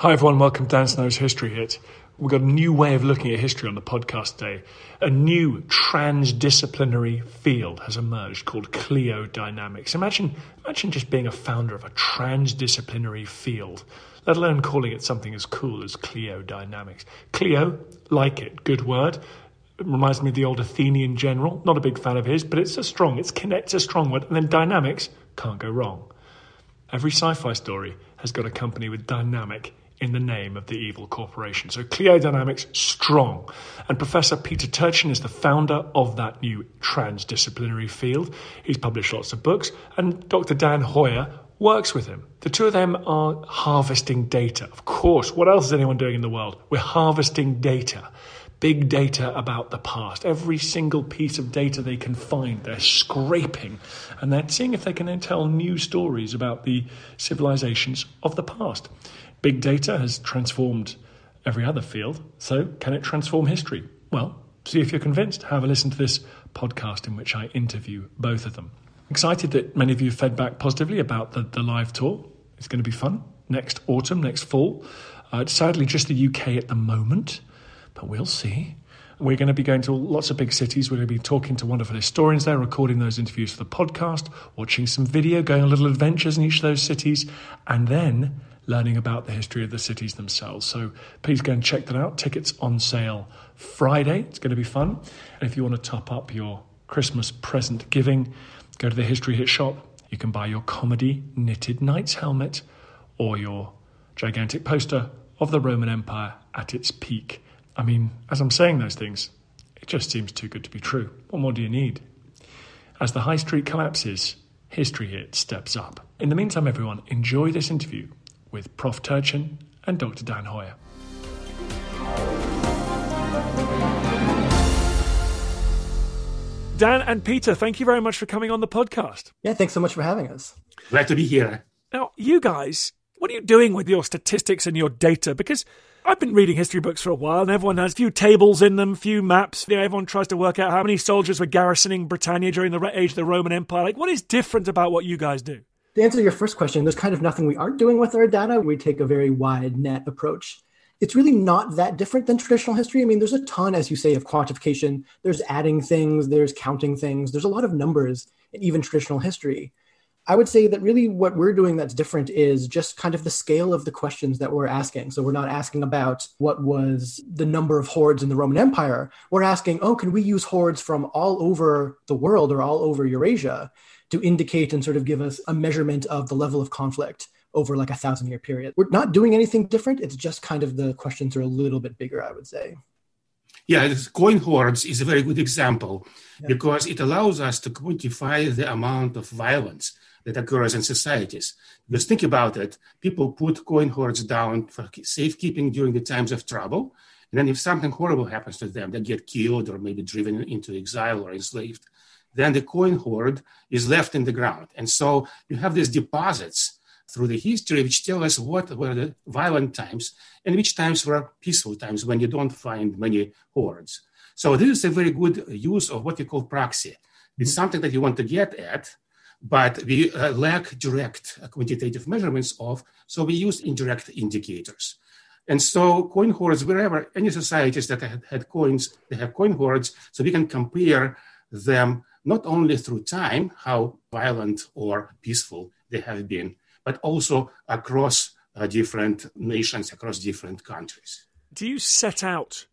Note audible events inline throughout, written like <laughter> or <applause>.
Hi, everyone. Welcome to Dan Snow's History Hit. We've got a new way of looking at history on the podcast today. A new transdisciplinary field has emerged called Cliodynamics. Imagine, imagine just being a founder of a transdisciplinary field, let alone calling it something as cool as Cliodynamics. Clio, like it, good word. It reminds me of the old Athenian general. Not a big fan of his, but it's a strong, it's connect, a strong word. And then dynamics, can't go wrong. Every sci fi story has got a company with dynamic in the name of the evil corporation. So Clio Dynamics, strong. And Professor Peter Turchin is the founder of that new transdisciplinary field. He's published lots of books, and Dr. Dan Hoyer works with him. The two of them are harvesting data. Of course, what else is anyone doing in the world? We're harvesting data. Big data about the past. Every single piece of data they can find, they're scraping and they're seeing if they can then tell new stories about the civilizations of the past. Big data has transformed every other field, so can it transform history? Well, see if you're convinced. Have a listen to this podcast in which I interview both of them. Excited that many of you fed back positively about the, the live tour. It's going to be fun next autumn, next fall. Uh, it's sadly just the UK at the moment, but we'll see. We're going to be going to lots of big cities. We're going to be talking to wonderful historians there, recording those interviews for the podcast, watching some video, going on little adventures in each of those cities, and then learning about the history of the cities themselves. So please go and check that out. Tickets on sale Friday. It's going to be fun. And if you want to top up your Christmas present giving, go to the History Hit shop. You can buy your comedy knitted knight's helmet or your gigantic poster of the Roman Empire at its peak. I mean, as I'm saying those things, it just seems too good to be true. What more do you need? As the high street collapses, History Hit steps up. In the meantime, everyone, enjoy this interview with Prof. Turchin and Dr. Dan Hoyer. Dan and Peter, thank you very much for coming on the podcast. Yeah, thanks so much for having us. Glad to be here. Now, you guys, what are you doing with your statistics and your data? Because I've been reading history books for a while, and everyone has a few tables in them, few maps. You know, everyone tries to work out how many soldiers were garrisoning Britannia during the age of the Roman Empire. Like, what is different about what you guys do? To answer your first question, there's kind of nothing we aren't doing with our data. We take a very wide net approach. It's really not that different than traditional history. I mean, there's a ton, as you say, of quantification. There's adding things, there's counting things, there's a lot of numbers in even traditional history. I would say that really what we're doing that's different is just kind of the scale of the questions that we're asking. So we're not asking about what was the number of hoards in the Roman Empire. We're asking, oh, can we use hoards from all over the world or all over Eurasia? to indicate and sort of give us a measurement of the level of conflict over like a thousand year period. We're not doing anything different. It's just kind of the questions are a little bit bigger, I would say. Yeah, coin hoards is a very good example yeah. because it allows us to quantify the amount of violence that occurs in societies. Because think about it, people put coin hoards down for safekeeping during the times of trouble. And then if something horrible happens to them, they get killed or maybe driven into exile or enslaved then the coin hoard is left in the ground. And so you have these deposits through the history which tell us what were the violent times and which times were peaceful times when you don't find many hoards. So this is a very good use of what we call proxy. It's something that you want to get at, but we uh, lack direct quantitative measurements of, so we use indirect indicators. And so coin hoards, wherever any societies that had, had coins, they have coin hoards, so we can compare them not only through time, how violent or peaceful they have been, but also across uh, different nations, across different countries. Do you set out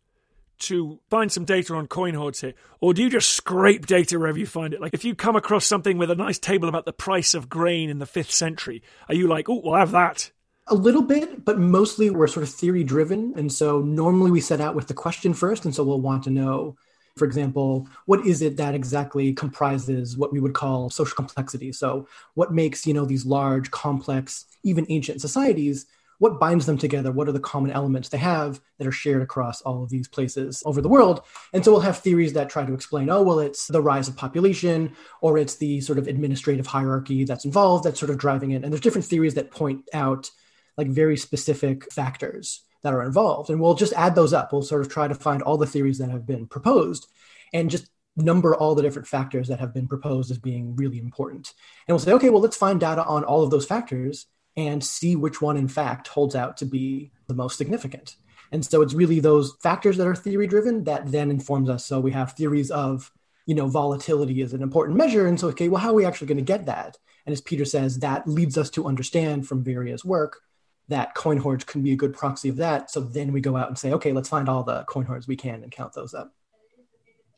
to find some data on coin hoards here, or do you just scrape data wherever you find it? Like if you come across something with a nice table about the price of grain in the fifth century, are you like, oh, we'll have that? A little bit, but mostly we're sort of theory driven. And so normally we set out with the question first. And so we'll want to know for example, what is it that exactly comprises what we would call social complexity? So, what makes you know these large, complex, even ancient societies? What binds them together? What are the common elements they have that are shared across all of these places over the world? And so we'll have theories that try to explain, oh, well, it's the rise of population, or it's the sort of administrative hierarchy that's involved that's sort of driving it. And there's different theories that point out like very specific factors that are involved. And we'll just add those up. We'll sort of try to find all the theories that have been proposed and just number all the different factors that have been proposed as being really important. And we'll say, okay, well, let's find data on all of those factors and see which one, in fact, holds out to be the most significant. And so it's really those factors that are theory driven that then informs us. So we have theories of, you know, volatility is an important measure. And so, okay, well, how are we actually going to get that? And as Peter says, that leads us to understand from various work that coin hoards can be a good proxy of that. So then we go out and say, okay, let's find all the coin hoards we can and count those up.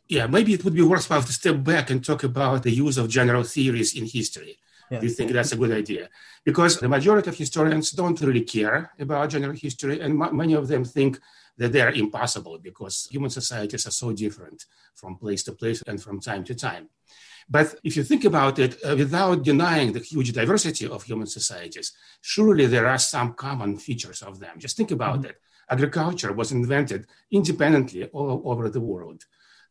Yeah, maybe it would be worthwhile to step back and talk about the use of general theories in history. Do you think that's a good idea? Because the majority of historians don't really care about general history, and m- many of them think that they are impossible because human societies are so different from place to place and from time to time. But if you think about it, uh, without denying the huge diversity of human societies, surely there are some common features of them. Just think about mm-hmm. it. Agriculture was invented independently all over the world.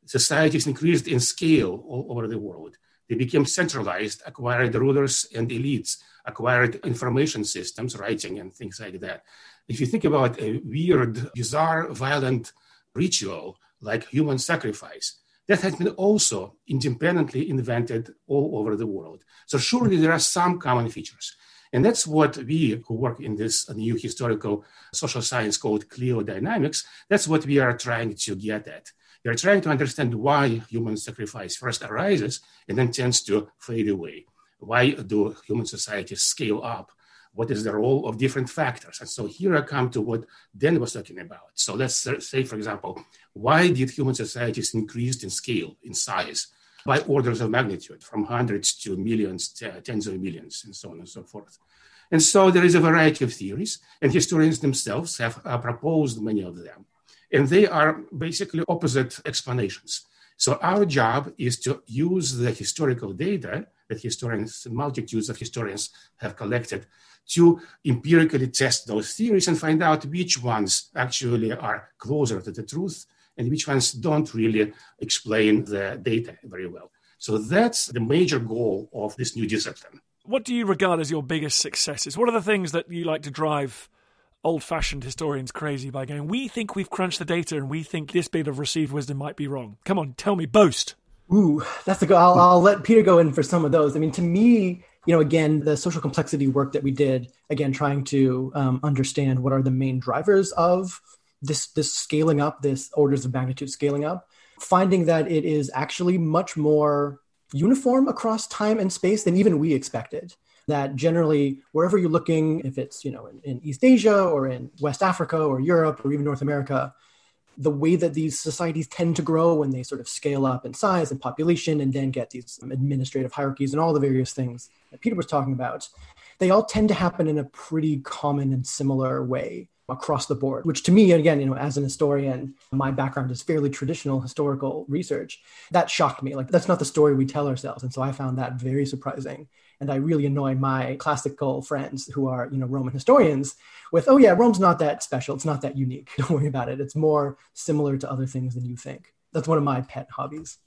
Societies increased in scale all over the world. They became centralized, acquired rulers and elites, acquired information systems, writing, and things like that. If you think about a weird, bizarre, violent ritual like human sacrifice, that has been also independently invented all over the world. So, surely there are some common features. And that's what we who work in this new historical social science called cliodynamics, that's what we are trying to get at. We are trying to understand why human sacrifice first arises and then tends to fade away. Why do human societies scale up? What is the role of different factors? And so here I come to what Dan was talking about. So let's say, for example, why did human societies increase in scale, in size, by orders of magnitude, from hundreds to millions, tens of millions, and so on and so forth? And so there is a variety of theories, and historians themselves have uh, proposed many of them. And they are basically opposite explanations. So our job is to use the historical data that historians, multitudes of historians have collected to empirically test those theories and find out which ones actually are closer to the truth and which ones don't really explain the data very well. So that's the major goal of this new discipline. What do you regard as your biggest successes? What are the things that you like to drive old fashioned historians crazy by going, we think we've crunched the data and we think this bit of received wisdom might be wrong. Come on, tell me, boast. Ooh, that's a go. I'll, I'll let Peter go in for some of those. I mean, to me, you know, again, the social complexity work that we did, again, trying to um, understand what are the main drivers of this this scaling up, this orders of magnitude scaling up, finding that it is actually much more uniform across time and space than even we expected that generally wherever you're looking, if it's you know in, in, East Asia or in West Africa or Europe or even North America, the way that these societies tend to grow when they sort of scale up in size and population and then get these administrative hierarchies and all the various things that Peter was talking about, they all tend to happen in a pretty common and similar way across the board, which to me, again, you know, as an historian, my background is fairly traditional historical research. That shocked me. Like, that's not the story we tell ourselves. And so I found that very surprising. And I really annoy my classical friends who are, you know, Roman historians with, oh, yeah, Rome's not that special. It's not that unique. <laughs> Don't worry about it. It's more similar to other things than you think. That's one of my pet hobbies.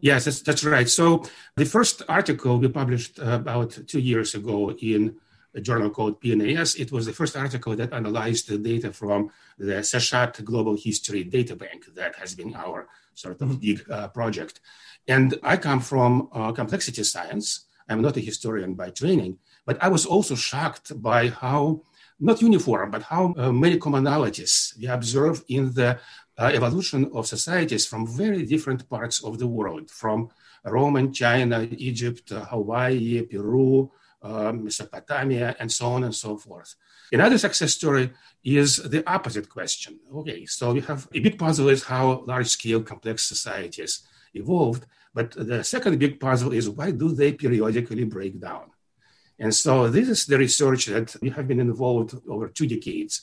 Yes, that's, that's right. So the first article we published about two years ago in a journal called PNAS. It was the first article that analyzed the data from the Seshat Global History Data Bank that has been our sort of mm-hmm. big uh, project. And I come from uh, complexity science. I'm not a historian by training, but I was also shocked by how, not uniform, but how uh, many commonalities we observe in the uh, evolution of societies from very different parts of the world, from Roman China, Egypt, uh, Hawaii, Peru, um, Mesopotamia, and so on and so forth. Another success story is the opposite question. Okay, so we have a big puzzle is how large scale complex societies evolved, but the second big puzzle is why do they periodically break down? And so this is the research that we have been involved over two decades.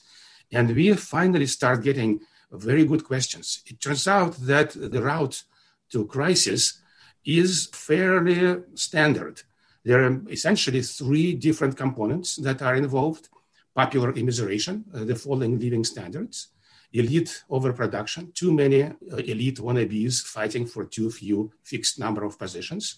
And we finally start getting very good questions. It turns out that the route to crisis is fairly standard. There are essentially three different components that are involved popular immiseration, uh, the falling living standards, elite overproduction, too many uh, elite wannabes fighting for too few fixed number of positions,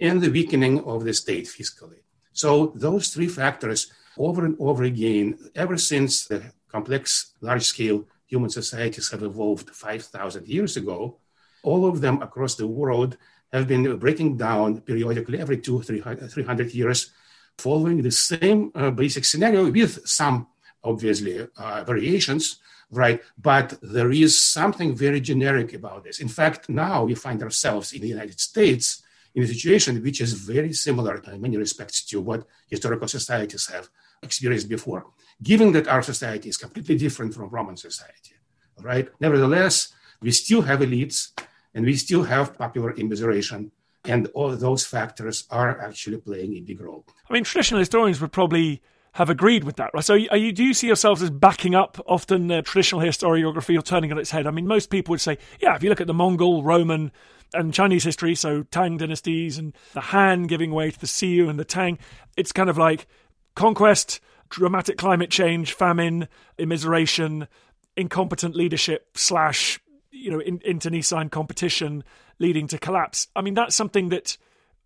and the weakening of the state fiscally. So, those three factors over and over again, ever since the complex, large scale human societies have evolved 5,000 years ago, all of them across the world have been breaking down periodically every two, 300 years following the same uh, basic scenario with some obviously uh, variations, right? But there is something very generic about this. In fact, now we find ourselves in the United States in a situation which is very similar in many respects to what historical societies have experienced before, given that our society is completely different from Roman society, right? Nevertheless, we still have elites and we still have popular immiseration and all those factors are actually playing a big role. I mean, traditional historians would probably have agreed with that, right? So, you, do you see yourselves as backing up often uh, traditional historiography or turning on its head? I mean, most people would say, yeah, if you look at the Mongol, Roman, and Chinese history, so Tang dynasties and the Han giving way to the Sui and the Tang, it's kind of like conquest, dramatic climate change, famine, immiseration, incompetent leadership slash you know in, internecine competition leading to collapse. I mean, that's something that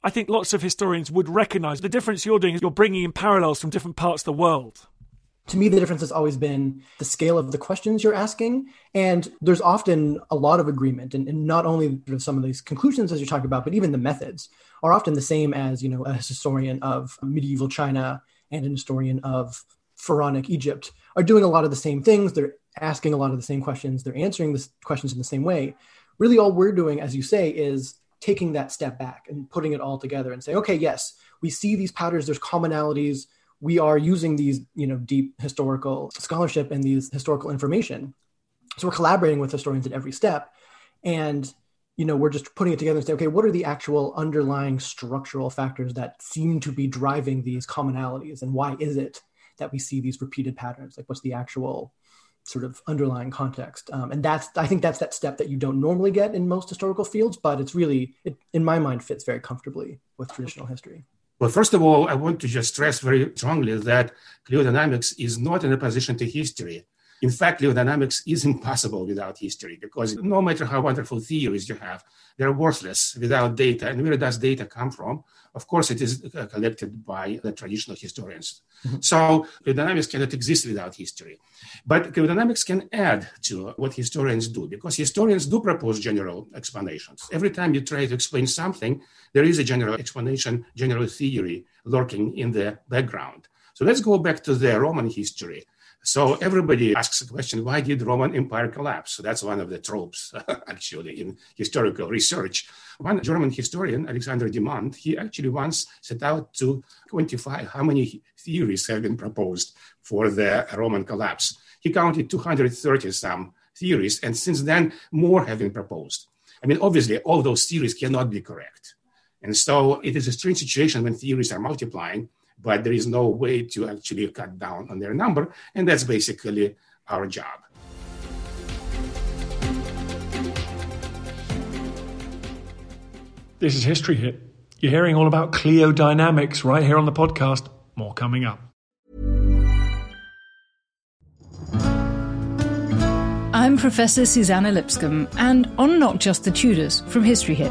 I think lots of historians would recognize. The difference you're doing is you're bringing in parallels from different parts of the world. To me, the difference has always been the scale of the questions you're asking. And there's often a lot of agreement. And, and not only some of these conclusions, as you're talking about, but even the methods are often the same as, you know, a historian of medieval China and an historian of pharaonic Egypt are doing a lot of the same things. They're asking a lot of the same questions. They're answering the questions in the same way. Really, all we're doing, as you say, is taking that step back and putting it all together and say, okay, yes, we see these patterns, there's commonalities. We are using these, you know, deep historical scholarship and these historical information. So we're collaborating with historians at every step. And, you know, we're just putting it together and say, okay, what are the actual underlying structural factors that seem to be driving these commonalities? And why is it that we see these repeated patterns? Like what's the actual sort of underlying context. Um, and that's, I think that's that step that you don't normally get in most historical fields, but it's really, it, in my mind, fits very comfortably with traditional history. Well, first of all, I want to just stress very strongly that cliodynamics is not in opposition to history. In fact, cliodynamics is impossible without history because no matter how wonderful theories you have, they're worthless without data. And where does data come from? Of course, it is uh, collected by the traditional historians. Mm-hmm. So cannot exist without history. But cliodynamics can add to what historians do because historians do propose general explanations. Every time you try to explain something, there is a general explanation, general theory lurking in the background. So let's go back to the Roman history. So everybody asks the question, why did Roman Empire collapse? So that's one of the tropes, <laughs> actually, in historical research. One German historian, Alexander Demandt, he actually once set out to quantify how many theories have been proposed for the Roman collapse. He counted 230 some theories, and since then, more have been proposed. I mean, obviously, all those theories cannot be correct. And so it is a strange situation when theories are multiplying but there is no way to actually cut down on their number. And that's basically our job. This is History Hit. You're hearing all about cliodynamics right here on the podcast. More coming up. I'm Professor Suzannah Lipscomb, and on Not Just the Tudors from History Hit.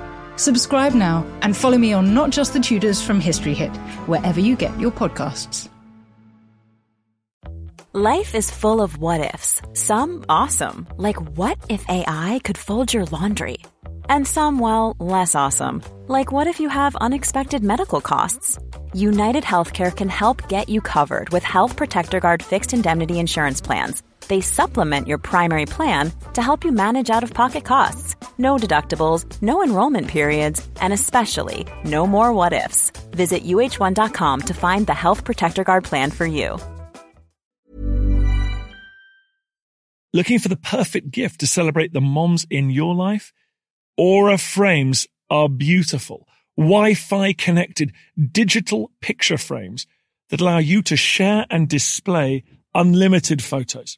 Subscribe now and follow me on Not Just the Tudors from History Hit, wherever you get your podcasts. Life is full of what ifs, some awesome, like what if AI could fold your laundry? And some, well, less awesome, like what if you have unexpected medical costs? United Healthcare can help get you covered with Health Protector Guard fixed indemnity insurance plans they supplement your primary plan to help you manage out of pocket costs. No deductibles, no enrollment periods, and especially no more what ifs. Visit uh1.com to find the Health Protector Guard plan for you. Looking for the perfect gift to celebrate the moms in your life? Aura frames are beautiful, Wi Fi connected digital picture frames that allow you to share and display unlimited photos.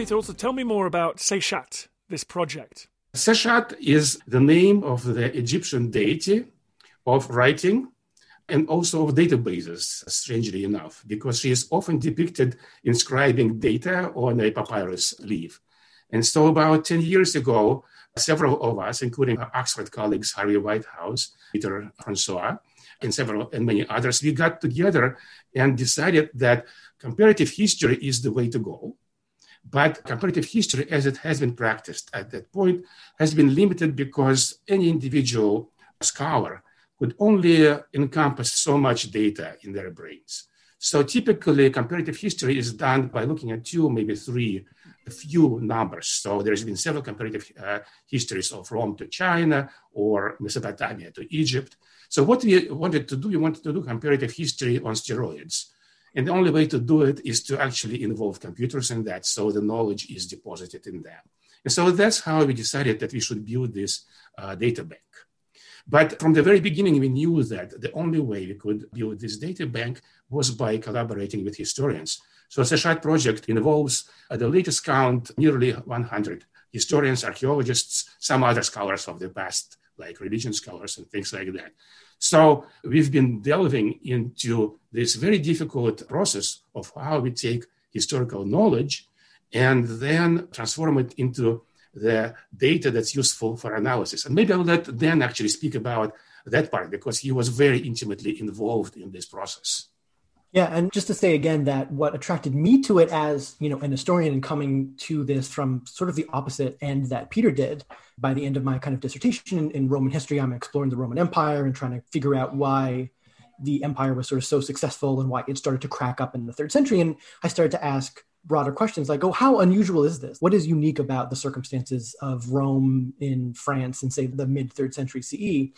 Peter, also tell me more about Seshat, this project. Seshat is the name of the Egyptian deity of writing and also of databases, strangely enough, because she is often depicted inscribing data on a papyrus leaf. And so, about 10 years ago, several of us, including our Oxford colleagues Harvey Whitehouse, Pieter François, and several and many others, we got together and decided that comparative history is the way to go. But comparative history, as it has been practiced at that point, has been limited because any individual scholar could only encompass so much data in their brains. So typically, comparative history is done by looking at two, maybe three, a few numbers. So there's been several comparative uh, histories of Rome to China or Mesopotamia to Egypt. So what we wanted to do, we wanted to do comparative history on steroids. And the only way to do it is to actually involve computers in that, so the knowledge is deposited in them. And so that's how we decided that we should build this uh, data bank. But from the very beginning, we knew that the only way we could build this data bank was by collaborating with historians. So the Seshat project involves, at the latest count, nearly 100 historians, archaeologists, some other scholars of the past, like religion scholars and things like that. So we've been delving into this very difficult process of how we take historical knowledge and then transform it into the data that's useful for analysis. And maybe I'll let Dan actually speak about that part because he was very intimately involved in this process. Yeah, and just to say again that what attracted me to it as you know an historian and coming to this from sort of the opposite end that Peter did. By the end of my kind of dissertation in, in Roman history, I'm exploring the Roman Empire and trying to figure out why the empire was sort of so successful and why it started to crack up in the third century. And I started to ask broader questions like, oh, how unusual is this? What is unique about the circumstances of Rome in France in, say, the mid third century CE?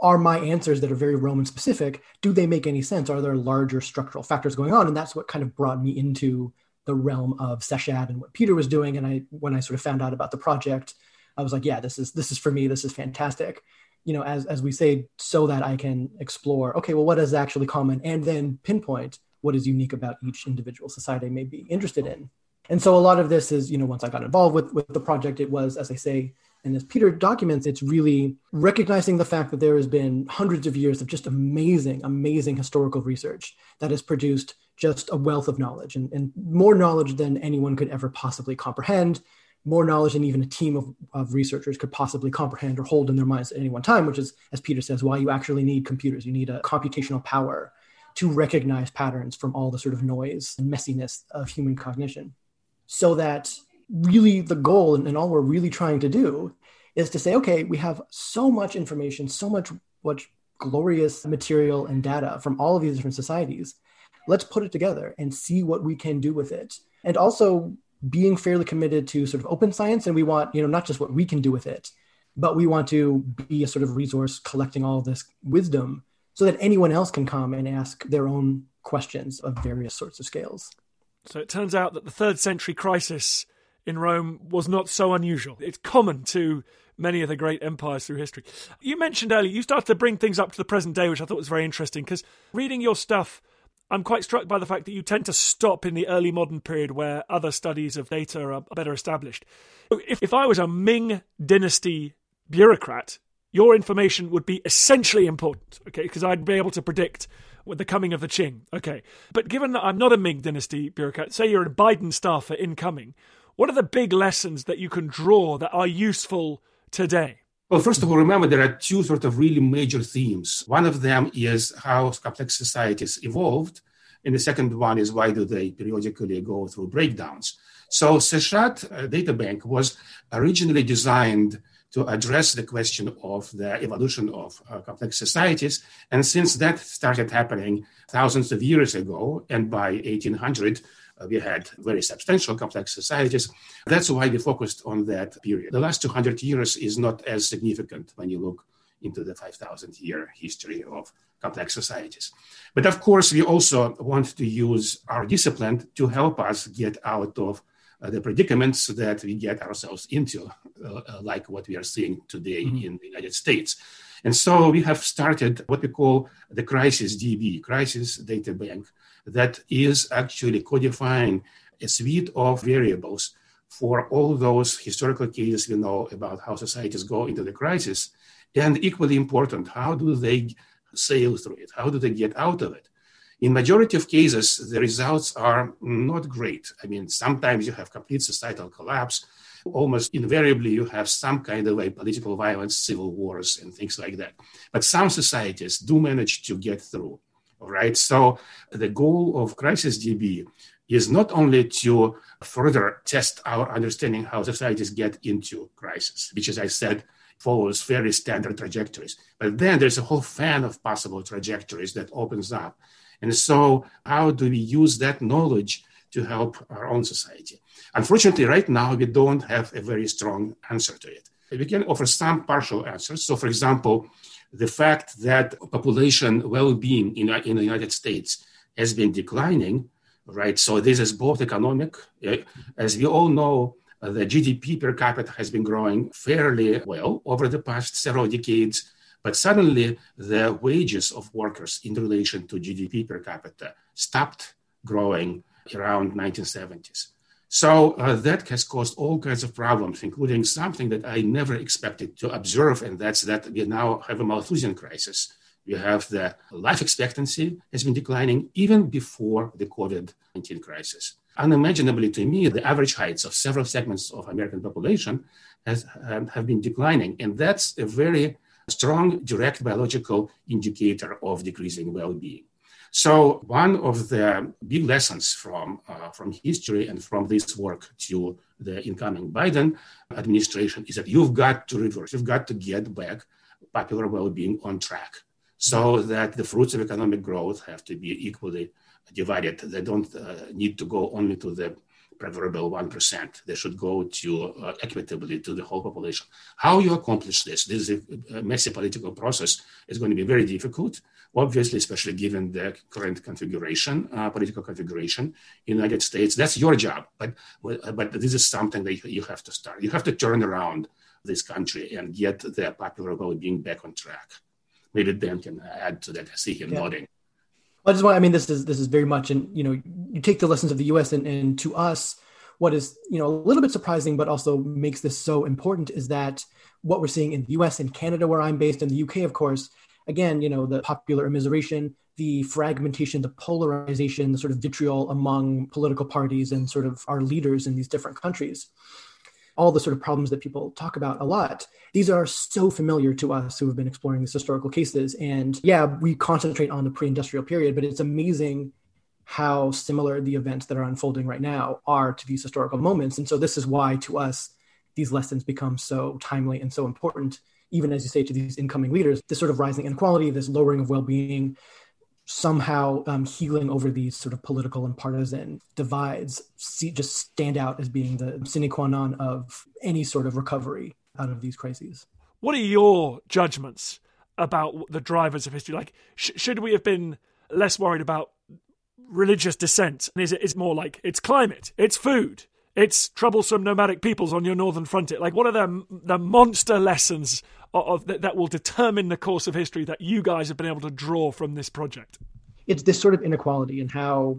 Are my answers that are very Roman specific, do they make any sense? Are there larger structural factors going on? And that's what kind of brought me into the realm of Seshat and what Peter was doing. And I, when I sort of found out about the project, I was like, yeah, this is this is for me. This is fantastic. You know, as as we say, so that I can explore. Okay, well, what is actually common, and then pinpoint what is unique about each individual society may be interested in. And so a lot of this is, you know, once I got involved with, with the project, it was, as I say, and as Peter documents, it's really recognizing the fact that there has been hundreds of years of just amazing, amazing historical research that has produced just a wealth of knowledge and, and more knowledge than anyone could ever possibly comprehend, more knowledge than even a team of, of researchers could possibly comprehend or hold in their minds at any one time, which is, as Peter says, why you actually need computers. You need a computational power to recognize patterns from all the sort of noise and messiness of human cognition. So that really the goal and, and all we're really trying to do is to say, okay, we have so much information, so much much glorious material and data from all of these different societies. Let's put it together and see what we can do with it. And also being fairly committed to sort of open science. And we want, you know, not just what we can do with it, but we want to be a sort of resource collecting all this wisdom so that anyone else can come and ask their own questions of various sorts of scales. So it turns out that the third century crisis in Rome was not so unusual. It's common to many of the great empires through history. You mentioned earlier, you started to bring things up to the present day, which I thought was very interesting because reading your stuff, I'm quite struck by the fact that you tend to stop in the early modern period where other studies of data are better established. If, if I was a Ming dynasty bureaucrat, your information would be essentially important, okay, because I'd be able to predict with the coming of the Qing, okay. But given that I'm not a Ming Dynasty bureaucrat, say you're a Biden staffer incoming, what are the big lessons that you can draw that are useful today? Well, first of all, remember there are two sort of really major themes. One of them is how complex societies evolved, And the second one is why do they periodically go through breakdowns? So Seshat uh, Data Bank was originally designed to address the question of the evolution of uh, complex societies. And since that started happening thousands of years ago, and by 1800, uh, we had very substantial complex societies. That's why we focused on that period. The last 200 years is not as significant when you look into the 5,000 year history of complex societies. But of course, we also want to use our discipline to help us get out of uh, the predicaments that we get ourselves into, uh, uh, like what we are seeing today mm-hmm. in the United States. And so we have started what we call the Crisis DB, Crisis Data Bank, that is actually codifying a suite of variables for all those historical cases we know about how societies go into the crisis and equally important, how do they sail through it? How do they get out of it? In majority of cases, the results are not great. I mean, sometimes you have complete societal collapse. Almost invariably, you have some kind of a political violence, civil wars, and things like that. But some societies do manage to get through. Right. So the goal of Crisis DB is not only to further test our understanding how societies get into crisis, which, as I said, follows very standard trajectories. But then there's a whole fan of possible trajectories that opens up. And so, how do we use that knowledge to help our own society? Unfortunately, right now, we don't have a very strong answer to it. We can offer some partial answers. So, for example, the fact that population well-being in, in the United States has been declining, right? So this is both economic, as we all know, the GDP per capita has been growing fairly well over the past several decades, but suddenly the wages of workers in relation to GDP per capita stopped growing around 1970s. So uh, that has caused all kinds of problems, including something that I never expected to observe, and that's that we now have a Malthusian crisis. We have the life expectancy has been declining even before the COVID-19 crisis unimaginably to me, the average heights of several segments of American population has, um, have been declining. And that's a very strong direct biological indicator of decreasing well-being. So one of the big lessons from, uh, from history and from this work to the incoming Biden administration is that you've got to reverse, you've got to get back popular well-being on track so that the fruits of economic growth have to be equally divided. They don't uh, need to go only to the preferable 1%. They should go to uh, equitably to the whole population. How you accomplish this, this is a, a messy political process. It's going to be very difficult, obviously, especially given the current configuration, uh, political configuration in the United States. That's your job, but, but this is something that you have to start. You have to turn around this country and get the popular vote being back on track. Maybe Ben can add to that. I see him yeah. nodding. I just want. I mean, this is this is very much, and you know, you take the lessons of the U.S. and, and to us, what is you know a little bit surprising, but also makes this so important is that what we're seeing in the U.S. and Canada, where I'm based, and the U.K. of course, again, you know, the popular immiseration, the fragmentation, the polarization, the sort of vitriol among political parties and sort of our leaders in these different countries all the sort of problems that people talk about a lot. These are so familiar to us who have been exploring these historical cases. And yeah, we concentrate on the pre industrial period, but it's amazing how similar the events that are unfolding right now are to these historical moments. And so this is why to us, these lessons become so timely and so important, even as you say to these incoming leaders, this sort of rising inequality, this lowering of well being, somehow um, healing over these sort of political and partisan divides see, just stand out as being the sine qua non of any sort of recovery out of these crises. What are your judgments about the drivers of history? Like, sh- should we have been less worried about religious dissent? Is it is more like it's climate, it's food, it's troublesome nomadic peoples on your northern frontier? Like, what are the the monster lessons of, that, that will determine the course of history that you guys have been able to draw from this project? It's this sort of inequality and how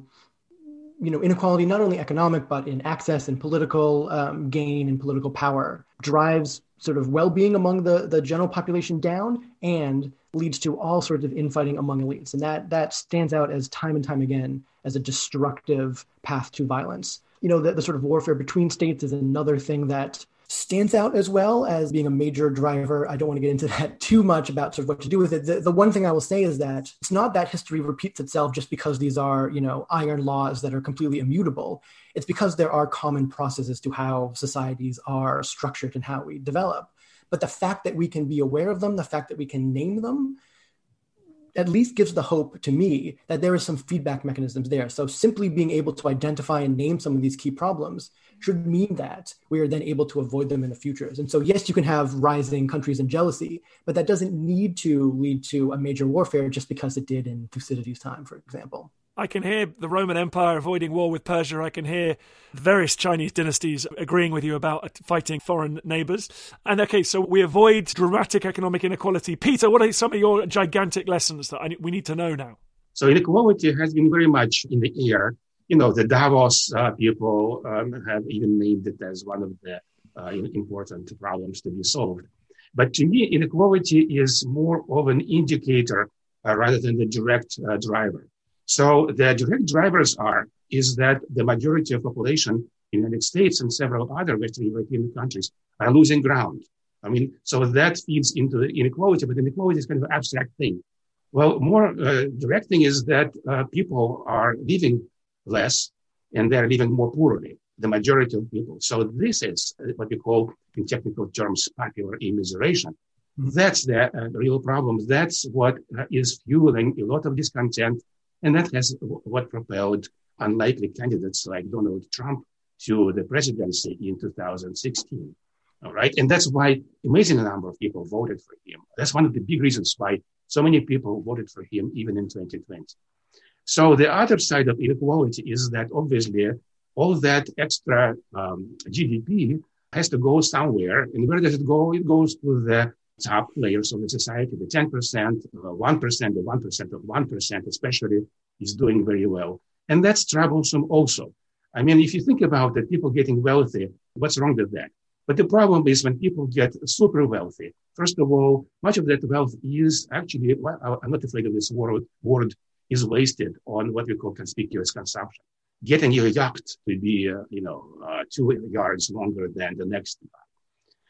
you know inequality not only economic but in access and political um, gain and political power drives sort of well-being among the the general population down and leads to all sorts of infighting among elites and that that stands out as time and time again as a destructive path to violence you know the, the sort of warfare between states is another thing that stands out as well as being a major driver. I don't want to get into <laughs> that too much about sort of what to do with it. The, the one thing I will say is that it's not that history repeats itself just because these are, you know, iron laws that are completely immutable. It's because there are common processes to how societies are structured and how we develop. But the fact that we can be aware of them, the fact that we can name them, at least gives the hope to me that there is some feedback mechanisms there. So simply being able to identify and name some of these key problems should mean that we are then able to avoid them in the futures. And so yes, you can have rising countries and jealousy, but that doesn't need to lead to a major warfare just because it did in Thucydides' time, for example. I can hear the Roman Empire avoiding war with Persia. I can hear various Chinese dynasties agreeing with you about fighting foreign neighbors. And okay, so we avoid dramatic economic inequality. Peter, what are some of your gigantic lessons that I, we need to know now? So inequality has been very much in the air. You know, the Davos uh, people um, have even named it as one of the uh, important problems to be solved. But to me, inequality is more of an indicator uh, rather than the direct uh, driver. So the direct drivers are, is that the majority of population in the United States and several other Western European countries are losing ground. I mean, so that feeds into the inequality, but inequality is kind of an abstract thing. Well, more uh, direct thing is that uh, people are living less and they're living more poorly, the majority of people. So this is what we call in technical terms popular immiseration. That's the uh, real problem. That's what uh, is fueling a lot of discontent and that has what propelled unlikely candidates like Donald Trump to the presidency in 2016. All right. And that's why amazing number of people voted for him. That's one of the big reasons why so many people voted for him even in 2020. So the other side of inequality is that obviously all that extra um, GDP has to go somewhere. And where does it go? It goes to the top layers of the society, the 10%, 1%, the 1% of 1%, especially is doing very well. And that's troublesome also. I mean, if you think about the people getting wealthy, what's wrong with that? But the problem is when people get super wealthy, first of all, much of that wealth is actually, well, I'm not afraid of this word, word is wasted on what we call conspicuous consumption. Getting your yacht to be, uh, you know, uh, two yards longer than the next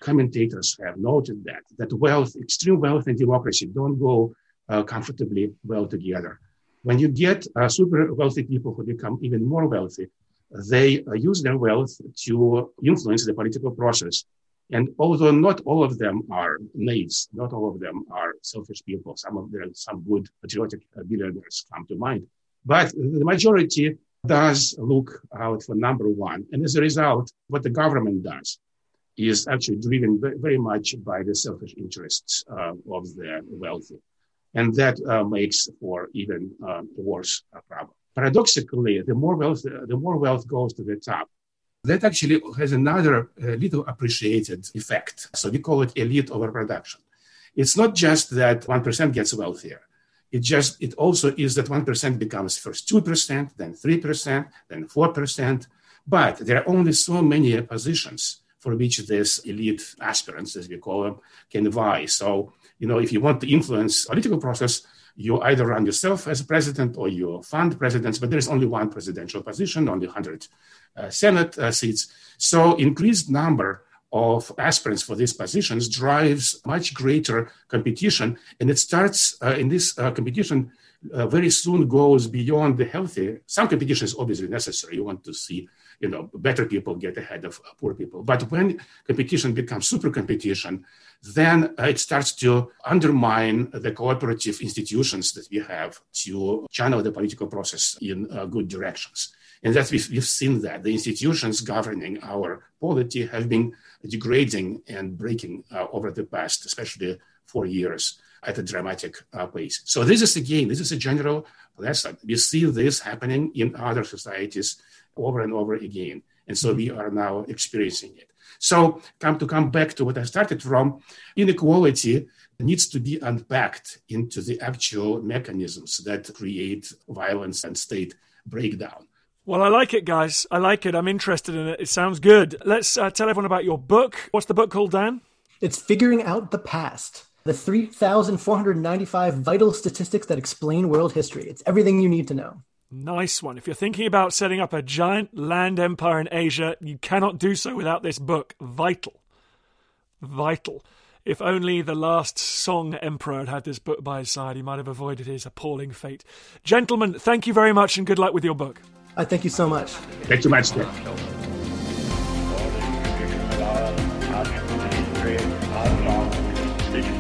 commentators have noted that, that wealth, extreme wealth and democracy don't go uh, comfortably well together. When you get uh, super wealthy people who become even more wealthy, they uh, use their wealth to influence the political process. And although not all of them are knaves, not all of them are selfish people, some of them, some good patriotic billionaires come to mind, but the majority does look out for number one. And as a result, what the government does is actually driven very much by the selfish interests uh, of the wealthy. And that uh, makes for even uh, worse problem. Paradoxically, the more wealth, the more wealth goes to the top, that actually has another uh, little appreciated effect. So we call it elite overproduction. It's not just that 1% gets wealthier. It just, it also is that 1% becomes first 2%, then 3%, then 4%. But there are only so many positions for which these elite aspirants, as we call them, can vie. So, you know, if you want to influence political process, you either run yourself as a president or you fund presidents, but there's only one presidential position, only 100 uh, Senate uh, seats. So increased number of aspirants for these positions drives much greater competition. And it starts uh, in this uh, competition uh, very soon goes beyond the healthy. Some competition is obviously necessary. You want to see you know, better people get ahead of poor people. But when competition becomes super competition, then it starts to undermine the cooperative institutions that we have to channel the political process in uh, good directions. And that we've, we've seen that the institutions governing our polity have been degrading and breaking uh, over the past, especially four years at a dramatic uh, pace. So this is again, this is a general lesson. We see this happening in other societies over and over again. And so we are now experiencing it. So come to come back to what I started from, inequality needs to be unpacked into the actual mechanisms that create violence and state breakdown. Well, I like it, guys. I like it. I'm interested in it. It sounds good. Let's uh, tell everyone about your book. What's the book called, Dan? It's Figuring Out the Past the 3,495 vital statistics that explain world history. It's everything you need to know. Nice one. If you're thinking about setting up a giant land empire in Asia, you cannot do so without this book. Vital. vital. If only the last Song Emperor had had this book by his side, he might have avoided his appalling fate. Gentlemen, thank you very much and good luck with your book. Uh, thank you so much. Thank you much.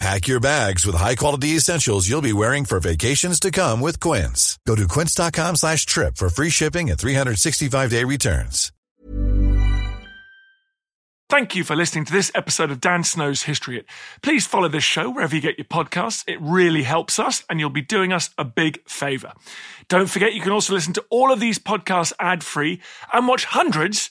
Pack your bags with high-quality essentials you'll be wearing for vacations to come with Quince. Go to quince.com slash trip for free shipping and 365-day returns. Thank you for listening to this episode of Dan Snow's History Hit. Please follow this show wherever you get your podcasts. It really helps us and you'll be doing us a big favour. Don't forget you can also listen to all of these podcasts ad-free and watch hundreds